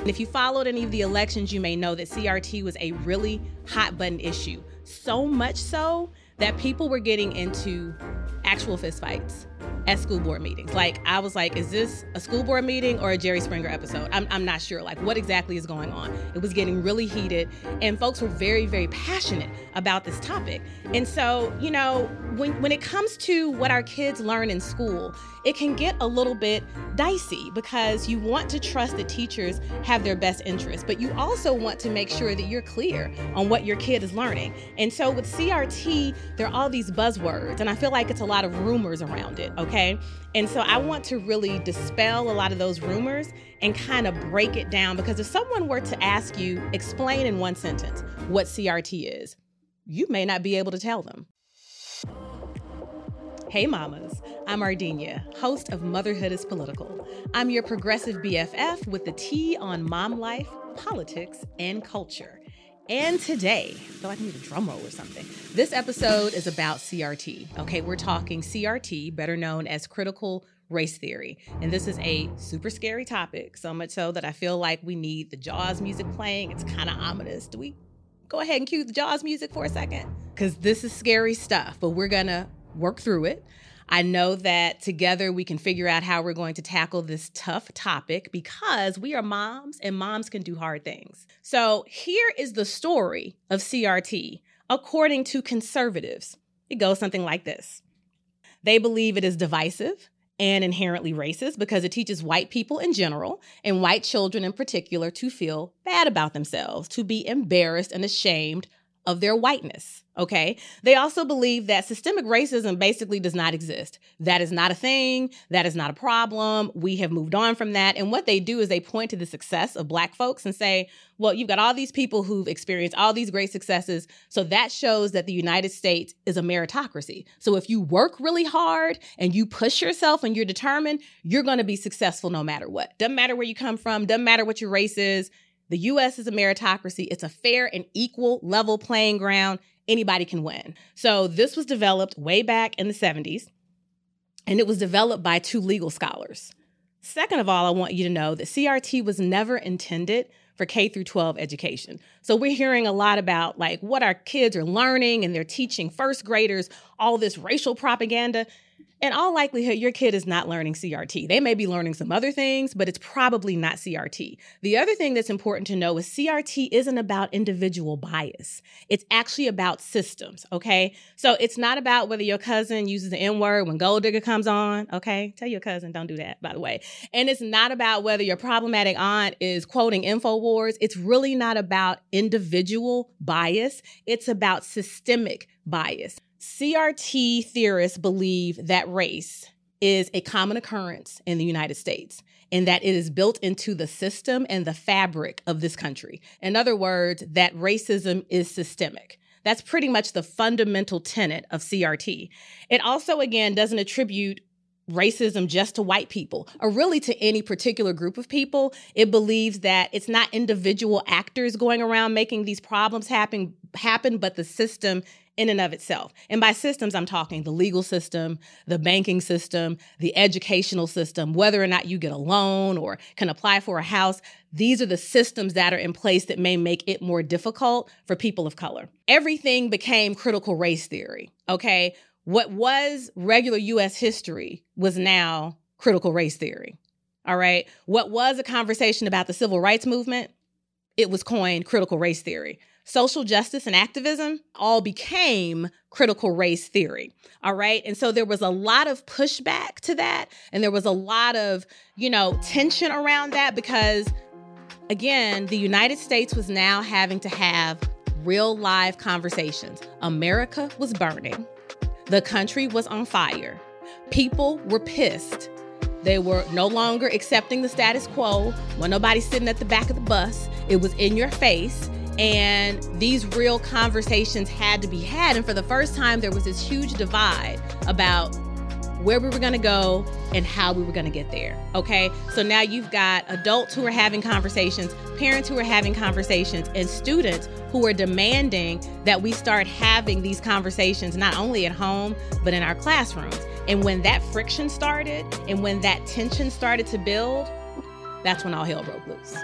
And if you followed any of the elections, you may know that CRT was a really hot button issue. So much so that people were getting into actual fistfights at school board meetings. Like, I was like, is this a school board meeting or a Jerry Springer episode? I'm, I'm not sure. Like, what exactly is going on? It was getting really heated, and folks were very, very passionate about this topic. And so, you know, when, when it comes to what our kids learn in school, it can get a little bit dicey because you want to trust that teachers have their best interests, but you also want to make sure that you're clear on what your kid is learning. And so with CRT, there are all these buzzwords, and I feel like it's a lot of rumors around it, okay? And so I want to really dispel a lot of those rumors and kind of break it down because if someone were to ask you, explain in one sentence what CRT is, you may not be able to tell them. Hey, mamas. I'm Ardenia, host of Motherhood is Political. I'm your progressive BFF with the tea on mom life, politics, and culture. And today, I feel like I need a drum roll or something. This episode is about CRT. Okay, we're talking CRT, better known as critical race theory. And this is a super scary topic, so much so that I feel like we need the Jaws music playing. It's kind of ominous. Do we go ahead and cue the Jaws music for a second? Because this is scary stuff, but we're gonna work through it. I know that together we can figure out how we're going to tackle this tough topic because we are moms and moms can do hard things. So, here is the story of CRT according to conservatives. It goes something like this They believe it is divisive and inherently racist because it teaches white people in general and white children in particular to feel bad about themselves, to be embarrassed and ashamed of their whiteness. Okay. They also believe that systemic racism basically does not exist. That is not a thing. That is not a problem. We have moved on from that. And what they do is they point to the success of Black folks and say, well, you've got all these people who've experienced all these great successes. So that shows that the United States is a meritocracy. So if you work really hard and you push yourself and you're determined, you're going to be successful no matter what. Doesn't matter where you come from, doesn't matter what your race is the US is a meritocracy. It's a fair and equal level playing ground. Anybody can win. So this was developed way back in the 70s, and it was developed by two legal scholars. Second of all, I want you to know that CRT was never intended for K through 12 education. So we're hearing a lot about like what our kids are learning and they're teaching first graders all this racial propaganda in all likelihood, your kid is not learning CRT. They may be learning some other things, but it's probably not CRT. The other thing that's important to know is CRT isn't about individual bias. It's actually about systems, okay? So it's not about whether your cousin uses the N word when Gold Digger comes on, okay? Tell your cousin, don't do that, by the way. And it's not about whether your problematic aunt is quoting InfoWars. It's really not about individual bias, it's about systemic bias. CRT theorists believe that race is a common occurrence in the United States and that it is built into the system and the fabric of this country. In other words, that racism is systemic. That's pretty much the fundamental tenet of CRT. It also, again, doesn't attribute racism just to white people or really to any particular group of people. It believes that it's not individual actors going around making these problems happen happen, but the system in and of itself. And by systems, I'm talking the legal system, the banking system, the educational system, whether or not you get a loan or can apply for a house. These are the systems that are in place that may make it more difficult for people of color. Everything became critical race theory, okay? What was regular US history was now critical race theory. All right. What was a conversation about the civil rights movement? It was coined critical race theory social justice and activism all became critical race theory. All right. And so there was a lot of pushback to that. And there was a lot of, you know, tension around that because, again, the United States was now having to have real live conversations. America was burning, the country was on fire, people were pissed. They were no longer accepting the status quo. When nobody's sitting at the back of the bus, it was in your face and these real conversations had to be had. And for the first time, there was this huge divide about where we were going to go and how we were going to get there. Okay. So now you've got adults who are having conversations, parents who are having conversations, and students who are demanding that we start having these conversations not only at home, but in our classrooms. And when that friction started and when that tension started to build, that's when all hell broke loose.